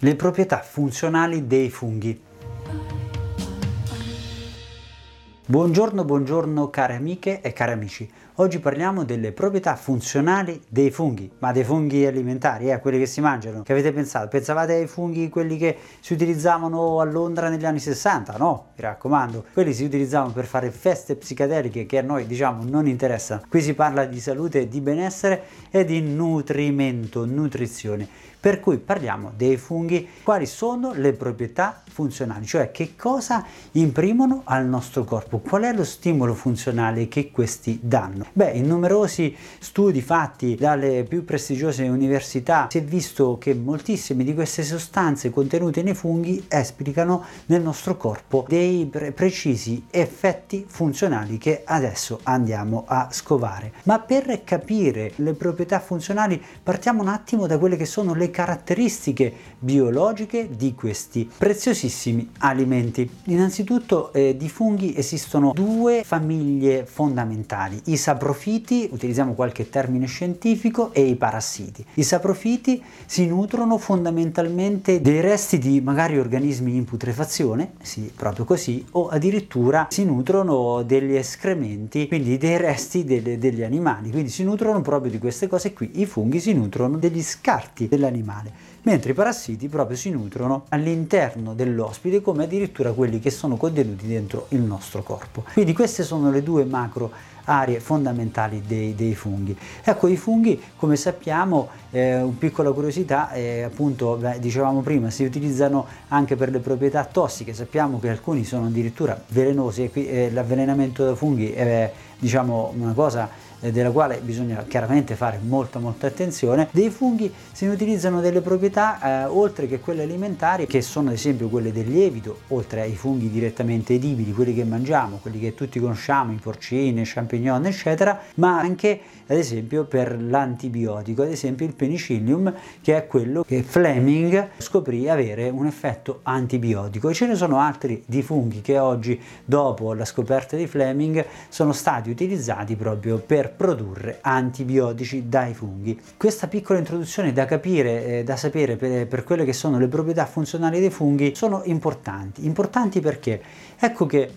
Le proprietà funzionali dei funghi. Buongiorno, buongiorno care amiche e cari amici. Oggi parliamo delle proprietà funzionali dei funghi, ma dei funghi alimentari, eh, quelli che si mangiano. Che avete pensato? Pensavate ai funghi quelli che si utilizzavano a Londra negli anni 60? No, mi raccomando. Quelli si utilizzavano per fare feste psichedeliche che a noi, diciamo, non interessano. Qui si parla di salute, di benessere e di nutrimento, nutrizione. Per cui parliamo dei funghi, quali sono le proprietà funzionali, cioè che cosa imprimono al nostro corpo, qual è lo stimolo funzionale che questi danno. Beh, in numerosi studi fatti dalle più prestigiose università si è visto che moltissime di queste sostanze contenute nei funghi esplicano nel nostro corpo dei pre- precisi effetti funzionali che adesso andiamo a scovare. Ma per capire le proprietà funzionali partiamo un attimo da quelle che sono le caratteristiche biologiche di questi preziosissimi alimenti. Innanzitutto eh, di funghi esistono due famiglie fondamentali, i saprofiti, utilizziamo qualche termine scientifico, e i parassiti. I saprofiti si nutrono fondamentalmente dei resti di magari organismi in putrefazione, sì, proprio così, o addirittura si nutrono degli escrementi, quindi dei resti delle, degli animali, quindi si nutrono proprio di queste cose qui. I funghi si nutrono degli scarti dell'animale animale, mentre i parassiti proprio si nutrono all'interno dell'ospite come addirittura quelli che sono contenuti dentro il nostro corpo. Quindi queste sono le due macro aree fondamentali dei, dei funghi. Ecco, i funghi, come sappiamo, eh, una piccola curiosità, eh, appunto, beh, dicevamo prima, si utilizzano anche per le proprietà tossiche, sappiamo che alcuni sono addirittura velenosi e qui eh, l'avvelenamento da funghi è diciamo, una cosa della quale bisogna chiaramente fare molta molta attenzione, dei funghi si utilizzano delle proprietà eh, oltre che quelle alimentari che sono ad esempio quelle del lievito, oltre ai funghi direttamente edibili, quelli che mangiamo, quelli che tutti conosciamo, i porcini, i champignon eccetera, ma anche ad esempio per l'antibiotico, ad esempio il penicillium che è quello che Fleming scoprì avere un effetto antibiotico. E ce ne sono altri di funghi che oggi dopo la scoperta di Fleming sono stati utilizzati proprio per produrre antibiotici dai funghi. Questa piccola introduzione da capire, eh, da sapere per, per quelle che sono le proprietà funzionali dei funghi sono importanti. Importanti perché ecco che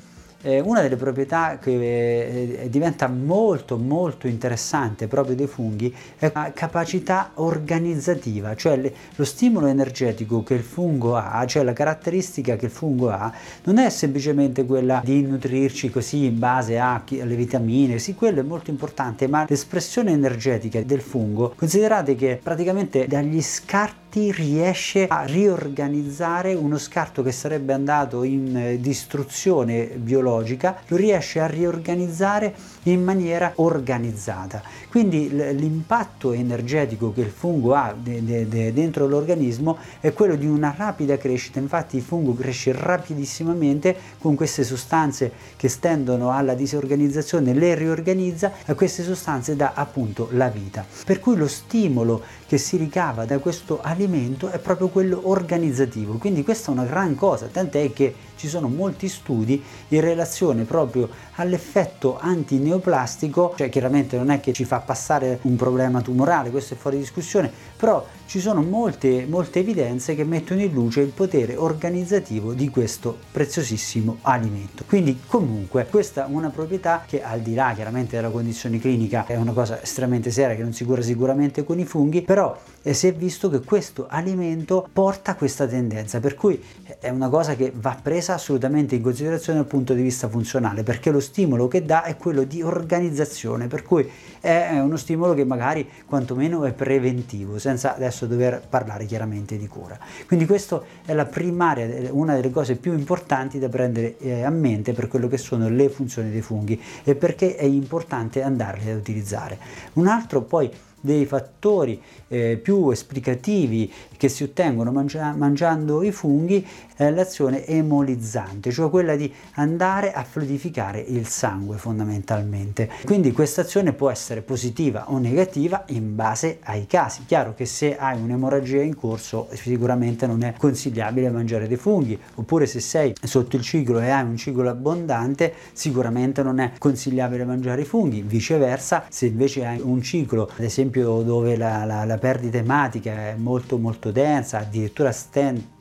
una delle proprietà che eh, diventa molto molto interessante proprio dei funghi è la capacità organizzativa, cioè lo stimolo energetico che il fungo ha, cioè la caratteristica che il fungo ha, non è semplicemente quella di nutrirci così in base alle vitamine, sì, quello è molto importante, ma l'espressione energetica del fungo, considerate che praticamente dagli scarti riesce a riorganizzare uno scarto che sarebbe andato in eh, distruzione biologica, lo riesce a riorganizzare in maniera organizzata. Quindi l'impatto energetico che il fungo ha de- de- de- dentro l'organismo è quello di una rapida crescita, infatti il fungo cresce rapidissimamente con queste sostanze che stendono alla disorganizzazione, le riorganizza e queste sostanze dà appunto la vita. Per cui lo stimolo che si ricava da questo alimento è proprio quello organizzativo, quindi questa è una gran cosa, tant'è che ci sono molti studi in relazione proprio all'effetto antineoplastico, cioè chiaramente non è che ci fa passare un problema tumorale, questo è fuori discussione, però ci sono molte, molte evidenze che mettono in luce il potere organizzativo di questo preziosissimo alimento. Quindi comunque questa è una proprietà che al di là chiaramente della condizione clinica è una cosa estremamente seria che non si cura sicuramente con i funghi, però eh, si è visto che questo alimento porta questa tendenza, per cui è una cosa che va presa assolutamente in considerazione dal punto di vista funzionale, perché lo stimolo che dà è quello di organizzazione, per cui è uno stimolo che magari quantomeno è preventivo, senza adesso dover parlare chiaramente di cura. Quindi questa è la primaria, una delle cose più importanti da prendere eh, a mente per quello che sono le funzioni dei funghi e perché è importante andarle ad utilizzare. Un altro poi dei fattori eh, più esplicativi che si ottengono mangia- mangiando i funghi è l'azione emolizzante, cioè quella di andare a fluidificare il sangue fondamentalmente. Quindi questa azione può essere positiva o negativa in base ai casi. Chiaro che se hai un'emorragia in corso sicuramente non è consigliabile mangiare dei funghi, oppure se sei sotto il ciclo e hai un ciclo abbondante sicuramente non è consigliabile mangiare i funghi, viceversa se invece hai un ciclo ad esempio esempio dove la, la, la perdita ematica è molto molto densa, addirittura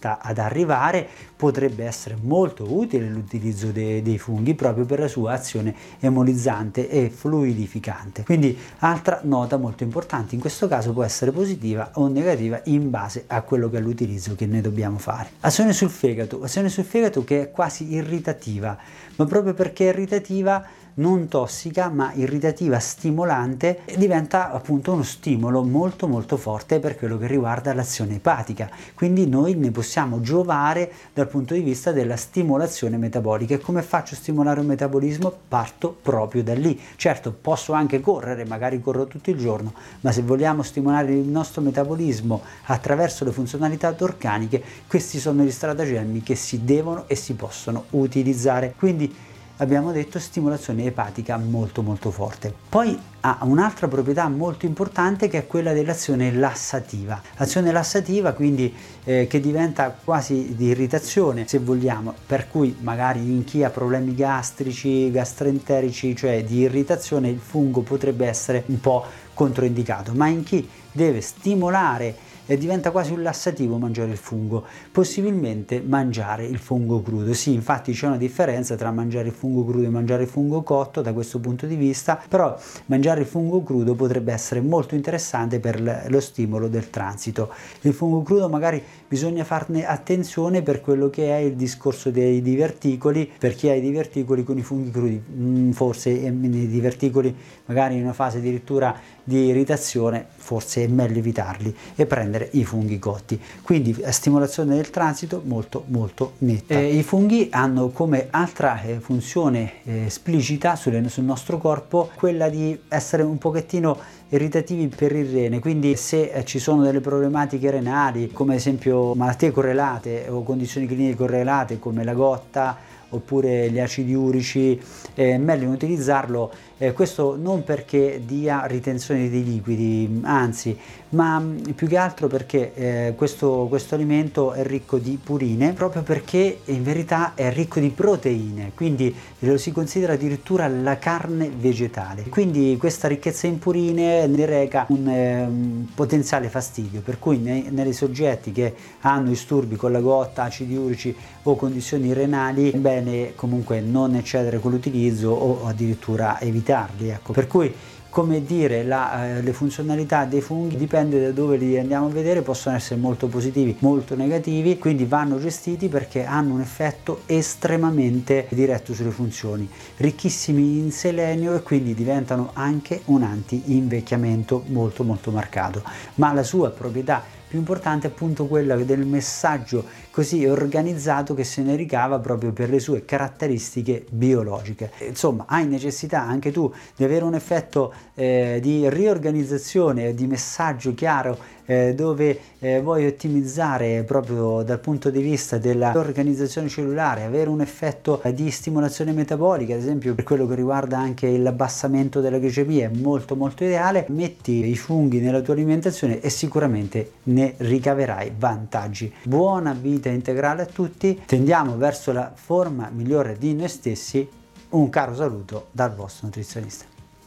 stenta ad arrivare, potrebbe essere molto utile l'utilizzo de, dei funghi proprio per la sua azione emolizzante e fluidificante. Quindi altra nota molto importante, in questo caso può essere positiva o negativa in base a quello che è l'utilizzo che ne dobbiamo fare. Azione sul fegato, azione sul fegato che è quasi irritativa, ma proprio perché è irritativa non tossica ma irritativa, stimolante diventa appunto uno stimolo molto molto forte per quello che riguarda l'azione epatica. Quindi noi ne possiamo giovare dal punto di vista della stimolazione metabolica. E come faccio a stimolare un metabolismo? Parto proprio da lì. Certo, posso anche correre, magari corro tutto il giorno, ma se vogliamo stimolare il nostro metabolismo attraverso le funzionalità organiche, questi sono gli stratagemmi che si devono e si possono utilizzare. Quindi abbiamo detto stimolazione epatica molto molto forte. Poi ha un'altra proprietà molto importante che è quella dell'azione lassativa. L'azione lassativa quindi eh, che diventa quasi di irritazione se vogliamo, per cui magari in chi ha problemi gastrici, gastroenterici, cioè di irritazione, il fungo potrebbe essere un po' controindicato, ma in chi deve stimolare e diventa quasi un lassativo mangiare il fungo, possibilmente mangiare il fungo crudo. Sì, infatti c'è una differenza tra mangiare il fungo crudo e mangiare il fungo cotto da questo punto di vista, però mangiare il fungo crudo potrebbe essere molto interessante per lo stimolo del transito. Il fungo crudo magari bisogna farne attenzione per quello che è il discorso dei diverticoli, per chi ha i diverticoli con i funghi crudi, mm, forse nei diverticoli magari in una fase addirittura di irritazione, forse è meglio evitarli e prendere i funghi cotti. Quindi stimolazione del transito molto molto netta. Eh, I funghi hanno come altra eh, funzione eh, esplicita sul, sul nostro corpo quella di essere un pochettino irritativi per il rene, quindi se eh, ci sono delle problematiche renali, come ad esempio malattie correlate o condizioni cliniche correlate come la gotta oppure gli acidi urici, è meglio utilizzarlo eh, questo non perché dia ritenzione dei liquidi, anzi, ma mm, più che altro perché eh, questo, questo alimento è ricco di purine, proprio perché in verità è ricco di proteine, quindi lo si considera addirittura la carne vegetale. Quindi questa ricchezza in purine ne reca un, eh, potenziale fastidio, per cui nei, nei soggetti che hanno disturbi con la gotta, acidi urici o condizioni renali, è bene comunque non eccedere con l'utilizzo o addirittura evitarli. Ecco. Per cui come dire, la, eh, le funzionalità dei funghi dipende da dove li andiamo a vedere, possono essere molto positivi, molto negativi, quindi vanno gestiti perché hanno un effetto estremamente diretto sulle funzioni, ricchissimi in selenio e quindi diventano anche un anti-invecchiamento molto molto marcato, ma la sua proprietà più importante è appunto quella del messaggio così organizzato che se ne ricava proprio per le sue caratteristiche biologiche. Insomma, hai necessità anche tu di avere un effetto eh, di riorganizzazione, di messaggio chiaro eh, dove eh, vuoi ottimizzare proprio dal punto di vista dell'organizzazione cellulare, avere un effetto di stimolazione metabolica, ad esempio per quello che riguarda anche l'abbassamento della glicemia, è molto molto ideale, metti i funghi nella tua alimentazione e sicuramente ne ricaverai vantaggi. Buona vita integrale a tutti, tendiamo verso la forma migliore di noi stessi. Un caro saluto dal vostro nutrizionista.